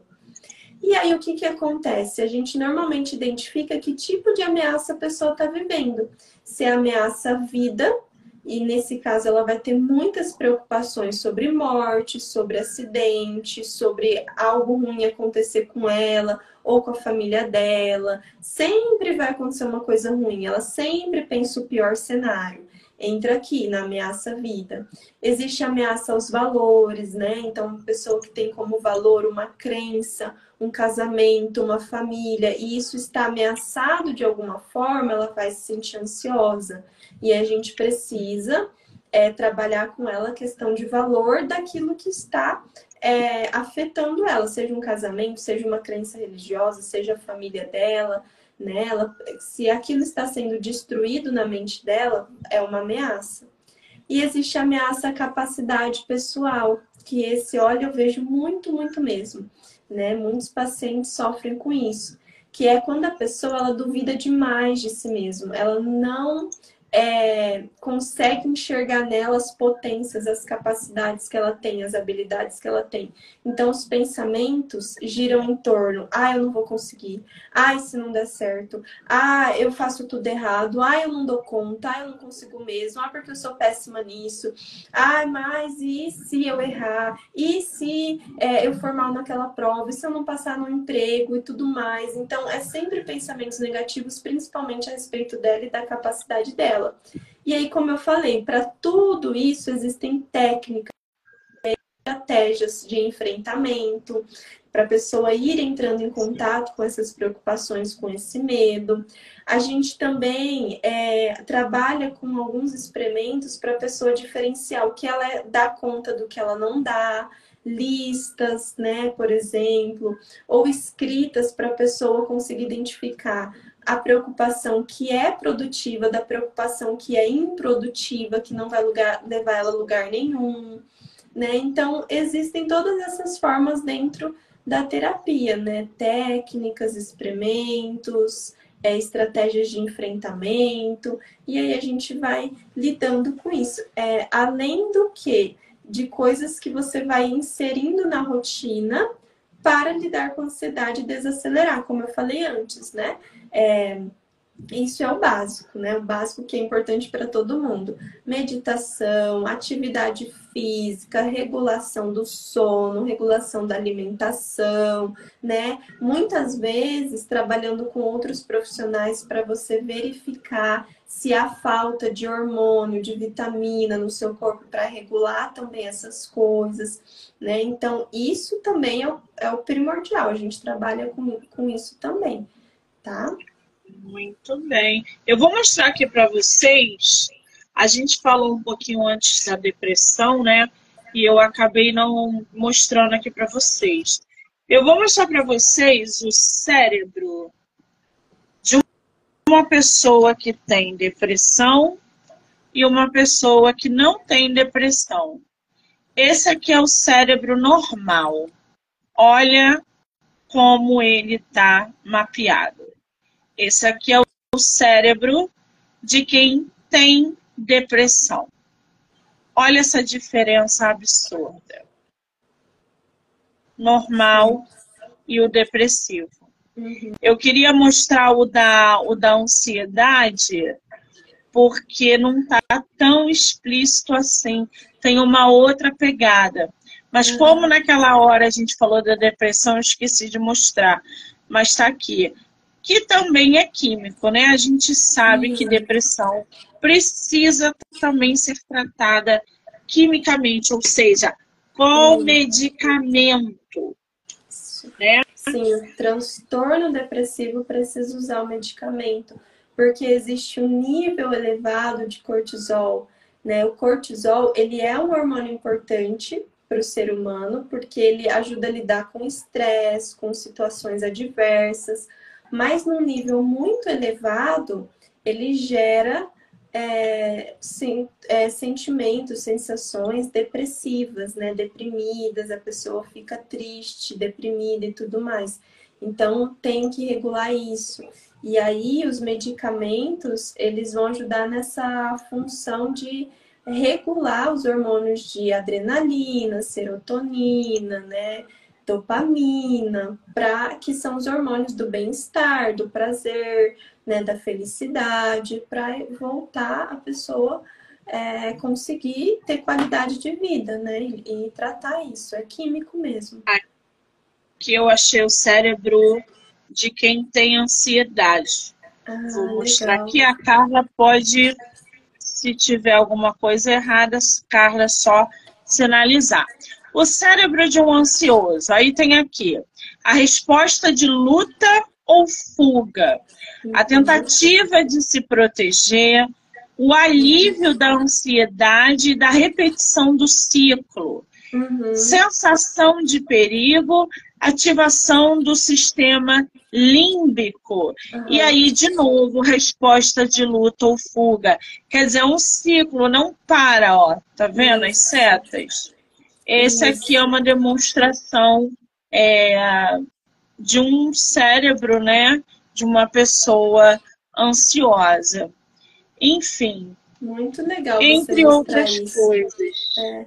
E aí, o que, que acontece? A gente normalmente identifica que tipo de ameaça a pessoa está vivendo. Se é ameaça à vida, e nesse caso ela vai ter muitas preocupações sobre morte, sobre acidente, sobre algo ruim acontecer com ela ou com a família dela. Sempre vai acontecer uma coisa ruim, ela sempre pensa o pior cenário entra aqui na ameaça vida. Existe ameaça aos valores, né? Então, uma pessoa que tem como valor uma crença, um casamento, uma família, e isso está ameaçado de alguma forma, ela vai se sentir ansiosa. E a gente precisa é, trabalhar com ela a questão de valor daquilo que está é, afetando ela, seja um casamento, seja uma crença religiosa, seja a família dela, né? Ela, se aquilo está sendo destruído na mente dela, é uma ameaça. E existe a ameaça à capacidade pessoal, que esse, olha, eu vejo muito, muito mesmo, né? Muitos pacientes sofrem com isso, que é quando a pessoa ela duvida demais de si mesma, ela não é, consegue enxergar nela as potências, as capacidades que ela tem, as habilidades que ela tem. Então, os pensamentos giram em torno: ah, eu não vou conseguir, ah, se não der certo, ah, eu faço tudo errado, ah, eu não dou conta, ah, eu não consigo mesmo, ah, porque eu sou péssima nisso, ah, mas e se eu errar? E se é, eu for mal naquela prova? E se eu não passar no emprego e tudo mais? Então, é sempre pensamentos negativos, principalmente a respeito dela e da capacidade dela dela. E aí, como eu falei, para tudo isso existem técnicas, estratégias de enfrentamento, para a pessoa ir entrando em contato com essas preocupações, com esse medo. A gente também é, trabalha com alguns experimentos para a pessoa diferenciar o que ela dá conta do que ela não dá, listas, né, por exemplo, ou escritas para a pessoa conseguir identificar a preocupação que é produtiva da preocupação que é improdutiva, que não vai lugar, levar ela a lugar nenhum, né? Então, existem todas essas formas dentro da terapia, né? Técnicas, experimentos, é, estratégias de enfrentamento, e aí a gente vai lidando com isso. É, além do que, de coisas que você vai inserindo na rotina para lidar com a ansiedade e desacelerar, como eu falei antes, né? É, isso é o básico, né? O básico que é importante para todo mundo. Meditação, atividade física, regulação do sono, regulação da alimentação, né? Muitas vezes trabalhando com outros profissionais para você verificar se há falta de hormônio, de vitamina no seu corpo para regular também essas coisas, né? Então, isso também é o, é o primordial. A gente trabalha com, com isso também tá? Muito bem. Eu vou mostrar aqui para vocês. A gente falou um pouquinho antes da depressão, né? E eu acabei não mostrando aqui para vocês. Eu vou mostrar para vocês o cérebro de uma pessoa que tem depressão e uma pessoa que não tem depressão. Esse aqui é o cérebro normal. Olha como ele está mapeado. Esse aqui é o cérebro de quem tem depressão. Olha essa diferença absurda. Normal e o depressivo. Uhum. Eu queria mostrar o da, o da ansiedade, porque não está tão explícito assim. Tem uma outra pegada. Mas uhum. como naquela hora a gente falou da depressão, eu esqueci de mostrar. Mas está aqui que também é químico, né? A gente sabe que depressão precisa também ser tratada quimicamente, ou seja, com medicamento. Né? Sim, transtorno depressivo precisa usar o medicamento, porque existe um nível elevado de cortisol. Né? O cortisol ele é um hormônio importante para o ser humano, porque ele ajuda a lidar com estresse, com situações adversas, mas num nível muito elevado, ele gera é, sim, é, sentimentos, sensações depressivas, né? Deprimidas, a pessoa fica triste, deprimida e tudo mais. Então tem que regular isso. E aí os medicamentos, eles vão ajudar nessa função de regular os hormônios de adrenalina, serotonina, né? Dopamina, para que são os hormônios do bem-estar, do prazer, né, da felicidade, para voltar a pessoa é, conseguir ter qualidade de vida, né, e, e, tratar isso. É químico mesmo. Que eu achei o cérebro de quem tem ansiedade. Ah, Vou mostrar legal. aqui. A Carla pode, se tiver alguma coisa errada, Carla só sinalizar. O cérebro de um ansioso, aí tem aqui a resposta de luta ou fuga, a tentativa de se proteger, o alívio da ansiedade e da repetição do ciclo, uhum. sensação de perigo, ativação do sistema límbico. Uhum. E aí, de novo, resposta de luta ou fuga. Quer dizer, um ciclo não para, ó. Tá vendo as setas? Esse aqui é uma demonstração é, de um cérebro, né? De uma pessoa ansiosa. Enfim. Muito legal. Entre outras isso. coisas. É.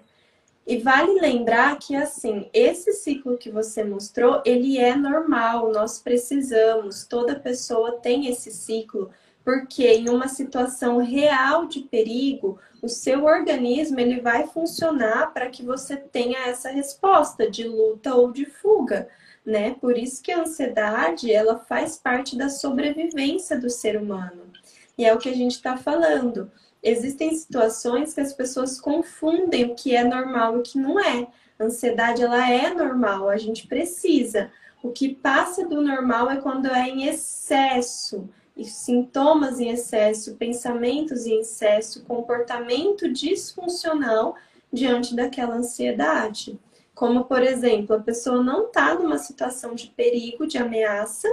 E vale lembrar que, assim, esse ciclo que você mostrou, ele é normal, nós precisamos, toda pessoa tem esse ciclo, porque em uma situação real de perigo, o seu organismo ele vai funcionar para que você tenha essa resposta de luta ou de fuga, né? Por isso que a ansiedade ela faz parte da sobrevivência do ser humano. E é o que a gente está falando. Existem situações que as pessoas confundem o que é normal e o que não é. A ansiedade ela é normal, a gente precisa. O que passa do normal é quando é em excesso sintomas em excesso, pensamentos em excesso, comportamento disfuncional diante daquela ansiedade. Como, por exemplo, a pessoa não está numa situação de perigo, de ameaça,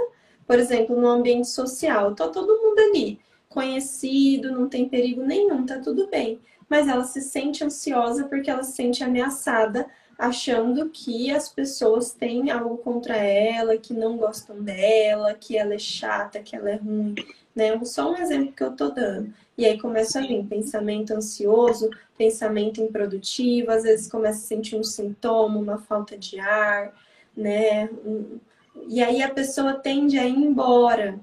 por exemplo, no ambiente social, está todo mundo ali, conhecido, não tem perigo nenhum, tá tudo bem. Mas ela se sente ansiosa porque ela se sente ameaçada achando que as pessoas têm algo contra ela, que não gostam dela, que ela é chata, que ela é ruim, né? Só um exemplo que eu tô dando. E aí começa a vir pensamento ansioso, pensamento improdutivo, às vezes começa a sentir um sintoma, uma falta de ar, né? E aí a pessoa tende a ir embora,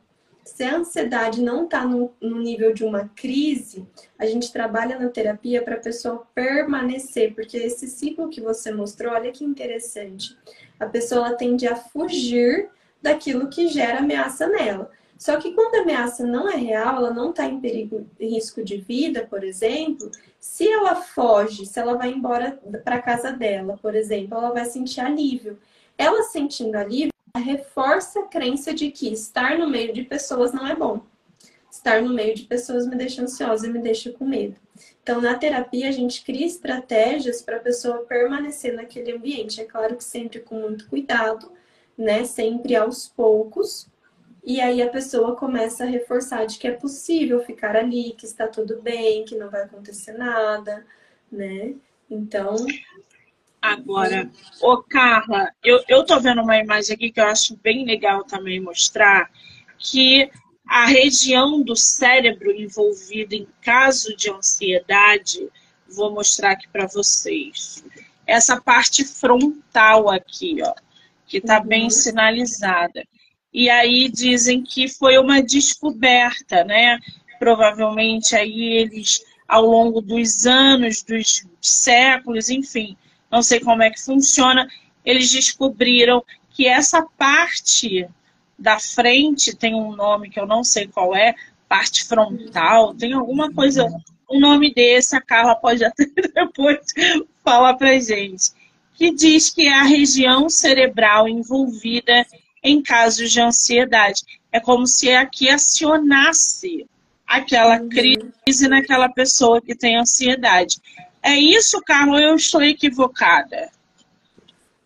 se a ansiedade não está no, no, nível de uma crise, a gente trabalha na terapia para a pessoa permanecer, porque esse ciclo que você mostrou, olha que interessante. A pessoa tende a fugir daquilo que gera ameaça nela. Só que quando a ameaça não é real, ela não está em perigo, em risco de vida, por exemplo, se ela foge, se ela vai embora para casa dela, por exemplo, ela vai sentir alívio. Ela sentindo alívio, reforça a crença de que estar no meio de pessoas não é bom. Estar no meio de pessoas me deixa ansiosa e me deixa com medo. Então, na terapia, a gente cria estratégias para a pessoa permanecer naquele ambiente. É claro que sempre com muito cuidado, né? Sempre aos poucos. E aí a pessoa começa a reforçar de que é possível ficar ali, que está tudo bem, que não vai acontecer nada, né? Então, Agora, ô Carla, eu, eu tô vendo uma imagem aqui que eu acho bem legal também mostrar, que a região do cérebro envolvida em caso de ansiedade, vou mostrar aqui para vocês. Essa parte frontal aqui, ó, que está uhum. bem sinalizada. E aí dizem que foi uma descoberta, né? Provavelmente aí eles, ao longo dos anos, dos séculos, enfim, não sei como é que funciona, eles descobriram que essa parte da frente tem um nome que eu não sei qual é, parte frontal, tem alguma coisa, um nome desse, a Carla pode até depois falar pra gente, que diz que é a região cerebral envolvida em casos de ansiedade. É como se aqui acionasse aquela uhum. crise naquela pessoa que tem ansiedade. É isso, Carlos? Eu estou equivocada?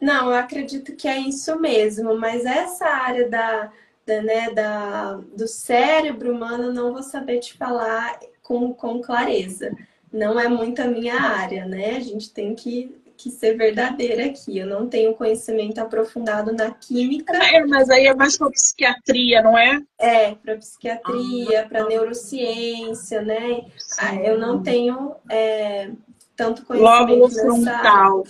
Não, eu acredito que é isso mesmo, mas essa área da, da, né, da, do cérebro humano não vou saber te falar com, com clareza. Não é muito a minha área, né? A gente tem que que ser verdadeira aqui. Eu não tenho conhecimento aprofundado na química. É, mas aí é mais para psiquiatria, não é? É, para psiquiatria, ah, para neurociência, né? Sim. Eu não tenho é, tanto conhecimento Lóbulo frontal.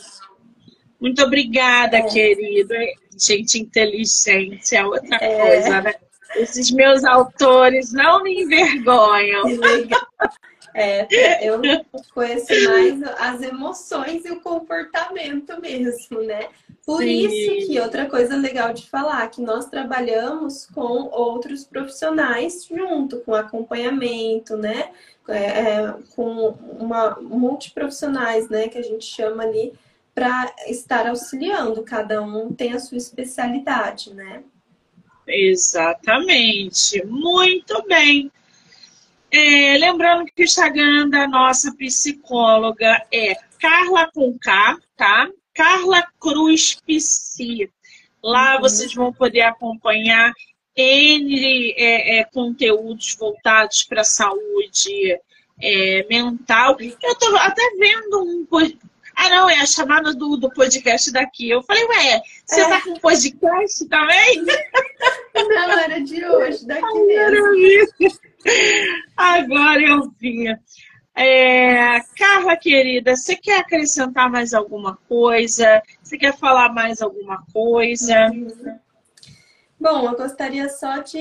Muito obrigada, é. querido. Gente inteligente é outra é. coisa, né? Esses meus autores não me envergonham. É, eu conheço mais as emoções e o comportamento mesmo, né? Por Sim. isso que outra coisa legal de falar, que nós trabalhamos com outros profissionais junto, com acompanhamento, né? É, é, com uma multiprofissionais, né? Que a gente chama ali para estar auxiliando. Cada um tem a sua especialidade, né? Exatamente. Muito bem. É, lembrando que o Instagram da nossa psicóloga é Carla com K, tá? Carla Cruz Psi. Lá uhum. vocês vão poder acompanhar N é, é, conteúdos voltados para a saúde é, mental. Eu estou até vendo um. Ah, não, é a chamada do, do podcast daqui. Eu falei, ué, você está é. com podcast também? Não, era de hoje, daqui mesmo. Agora eu vi. É, Carla, querida, você quer acrescentar mais alguma coisa? Você quer falar mais alguma coisa? Bom, eu gostaria só de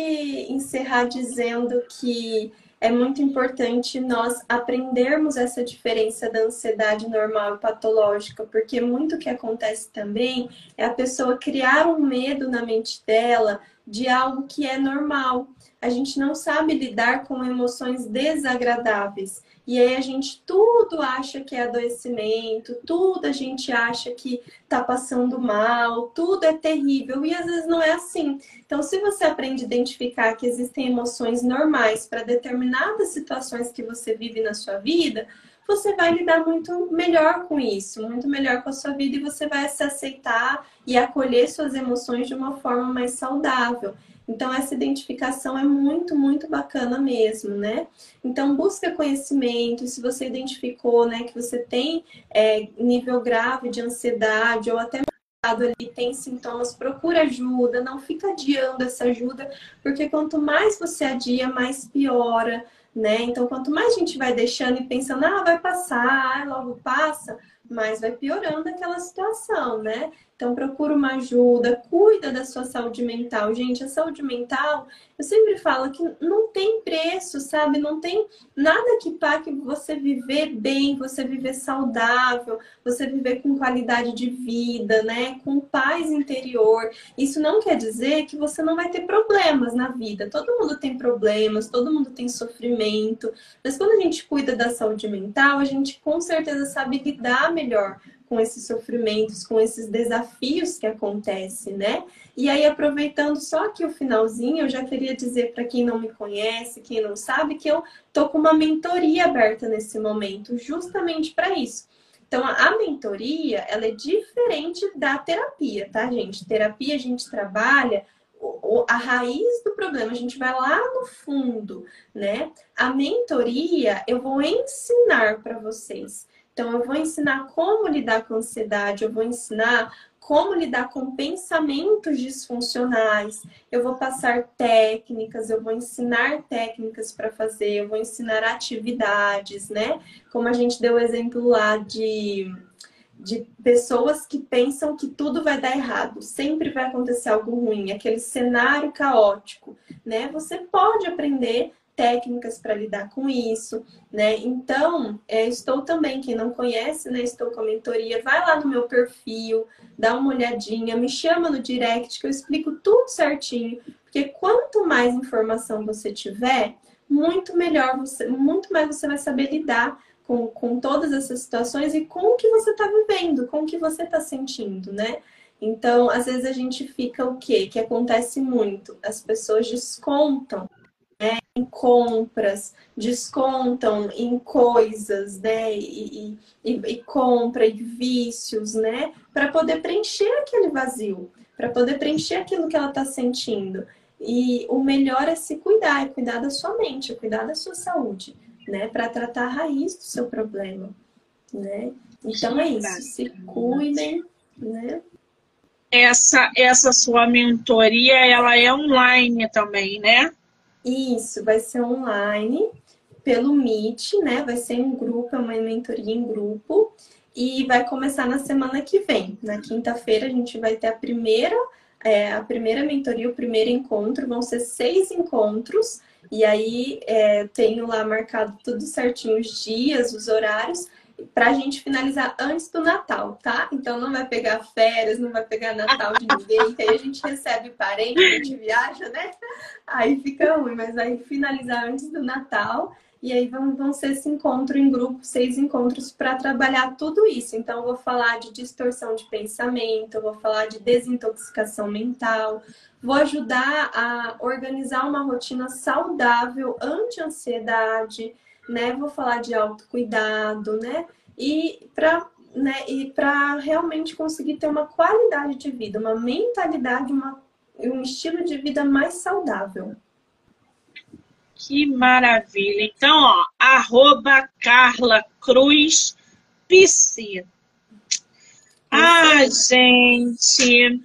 encerrar dizendo que é muito importante nós aprendermos essa diferença da ansiedade normal e patológica, porque muito que acontece também é a pessoa criar um medo na mente dela de algo que é normal a gente não sabe lidar com emoções desagradáveis. E aí a gente tudo acha que é adoecimento, tudo a gente acha que tá passando mal, tudo é terrível e às vezes não é assim. Então, se você aprende a identificar que existem emoções normais para determinadas situações que você vive na sua vida, você vai lidar muito melhor com isso, muito melhor com a sua vida e você vai se aceitar e acolher suas emoções de uma forma mais saudável. Então, essa identificação é muito, muito bacana mesmo, né? Então, busca conhecimento. Se você identificou, né, que você tem é, nível grave de ansiedade ou até ali tem sintomas, procura ajuda, não fica adiando essa ajuda, porque quanto mais você adia, mais piora, né? Então, quanto mais a gente vai deixando e pensando, ah, vai passar, logo passa, mais vai piorando aquela situação, né? Então, procura uma ajuda, cuida da sua saúde mental. Gente, a saúde mental, eu sempre falo que não tem preço, sabe? Não tem nada que pague você viver bem, você viver saudável, você viver com qualidade de vida, né? Com paz interior. Isso não quer dizer que você não vai ter problemas na vida. Todo mundo tem problemas, todo mundo tem sofrimento. Mas quando a gente cuida da saúde mental, a gente com certeza sabe lidar melhor com esses sofrimentos, com esses desafios que acontecem, né? E aí, aproveitando só aqui o finalzinho, eu já queria dizer para quem não me conhece, quem não sabe, que eu tô com uma mentoria aberta nesse momento, justamente para isso. Então, a mentoria, ela é diferente da terapia, tá, gente? Terapia a gente trabalha a raiz do problema, a gente vai lá no fundo, né? A mentoria, eu vou ensinar para vocês então, eu vou ensinar como lidar com ansiedade, eu vou ensinar como lidar com pensamentos disfuncionais, eu vou passar técnicas, eu vou ensinar técnicas para fazer, eu vou ensinar atividades, né? Como a gente deu o exemplo lá de, de pessoas que pensam que tudo vai dar errado, sempre vai acontecer algo ruim, aquele cenário caótico, né? Você pode aprender técnicas para lidar com isso, né? Então, é, estou também, quem não conhece, né? Estou com a mentoria, vai lá no meu perfil, dá uma olhadinha, me chama no direct que eu explico tudo certinho, porque quanto mais informação você tiver, muito melhor você, muito mais você vai saber lidar com, com todas essas situações e com o que você está vivendo, com o que você está sentindo, né? Então, às vezes a gente fica o quê? Que acontece muito. As pessoas descontam em compras, descontam em coisas, né, e, e, e compra e vícios, né, para poder preencher aquele vazio, para poder preencher aquilo que ela está sentindo. E o melhor é se cuidar, é cuidar da sua mente, é cuidar da sua saúde. né? Para tratar a raiz do seu problema, né? Então é isso, se cuidem, né? Essa, essa sua mentoria, ela é online também, né? Isso, vai ser online pelo Meet, né? Vai ser em grupo, é uma mentoria em grupo. E vai começar na semana que vem. Na quinta-feira a gente vai ter a primeira, é, a primeira mentoria, o primeiro encontro. Vão ser seis encontros. E aí é, tenho lá marcado tudo certinho, os dias, os horários para a gente finalizar antes do Natal, tá? Então não vai pegar férias, não vai pegar Natal de ninguém, que aí a gente recebe parente, a gente viaja, né? Aí fica ruim, mas vai finalizar antes do Natal. E aí vão, vão ser esse encontro em grupo, seis encontros para trabalhar tudo isso. Então, eu vou falar de distorção de pensamento, eu vou falar de desintoxicação mental, vou ajudar a organizar uma rotina saudável anti-ansiedade, né? Vou falar de autocuidado, né? E para né, e para realmente conseguir ter uma qualidade de vida, uma mentalidade, uma, um estilo de vida mais saudável. Que maravilha! Então, ó, arroba Carla Cruz Pisci. Ah, gente,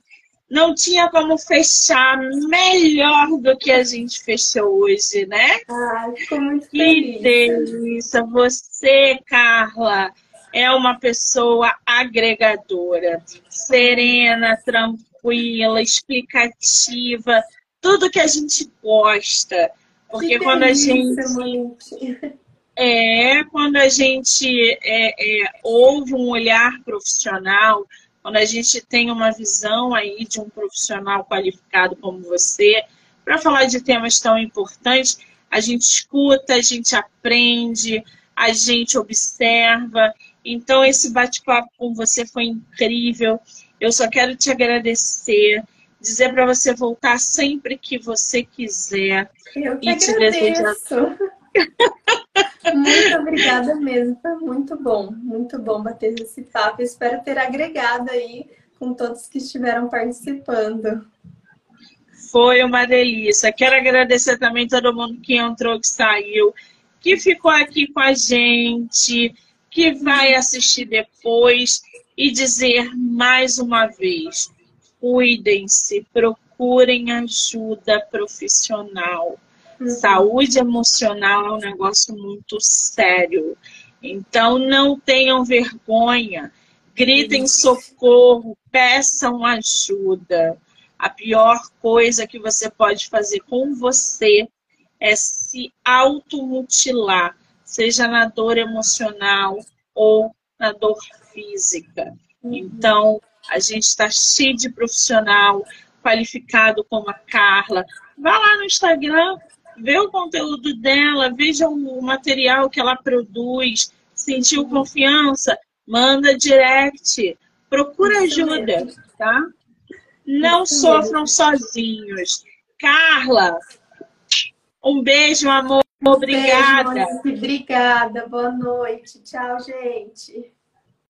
não tinha como fechar melhor do que a gente fechou hoje, né? Ah, ficou muito que feliz. delícia! Você, Carla, é uma pessoa agregadora, serena, tranquila, explicativa, tudo que a gente gosta. Porque que quando delícia, a gente. É, quando a gente é, é, ouve um olhar profissional, quando a gente tem uma visão aí de um profissional qualificado como você, para falar de temas tão importantes, a gente escuta, a gente aprende, a gente observa. Então, esse bate-papo com você foi incrível. Eu só quero te agradecer, dizer para você voltar sempre que você quiser. Eu que e agradeço. te desejar. muito obrigada mesmo, foi muito bom, muito bom bater esse papo. espero ter agregado aí com todos que estiveram participando. Foi uma delícia. Quero agradecer também todo mundo que entrou, que saiu, que ficou aqui com a gente, que vai assistir depois e dizer mais uma vez: cuidem-se, procurem ajuda profissional Uhum. Saúde emocional é um negócio muito sério. Então, não tenham vergonha, gritem socorro, peçam ajuda. A pior coisa que você pode fazer com você é se automutilar, seja na dor emocional ou na dor física. Uhum. Então, a gente está cheio de profissional qualificado como a Carla. Vá lá no Instagram, vê o conteúdo dela, veja o material que ela produz, sentiu confiança, manda direct, procura ajuda, tá? Não sofram sozinhos. Carla, um beijo, amor. Obrigada. Beijo, Obrigada. Boa noite. Tchau, gente.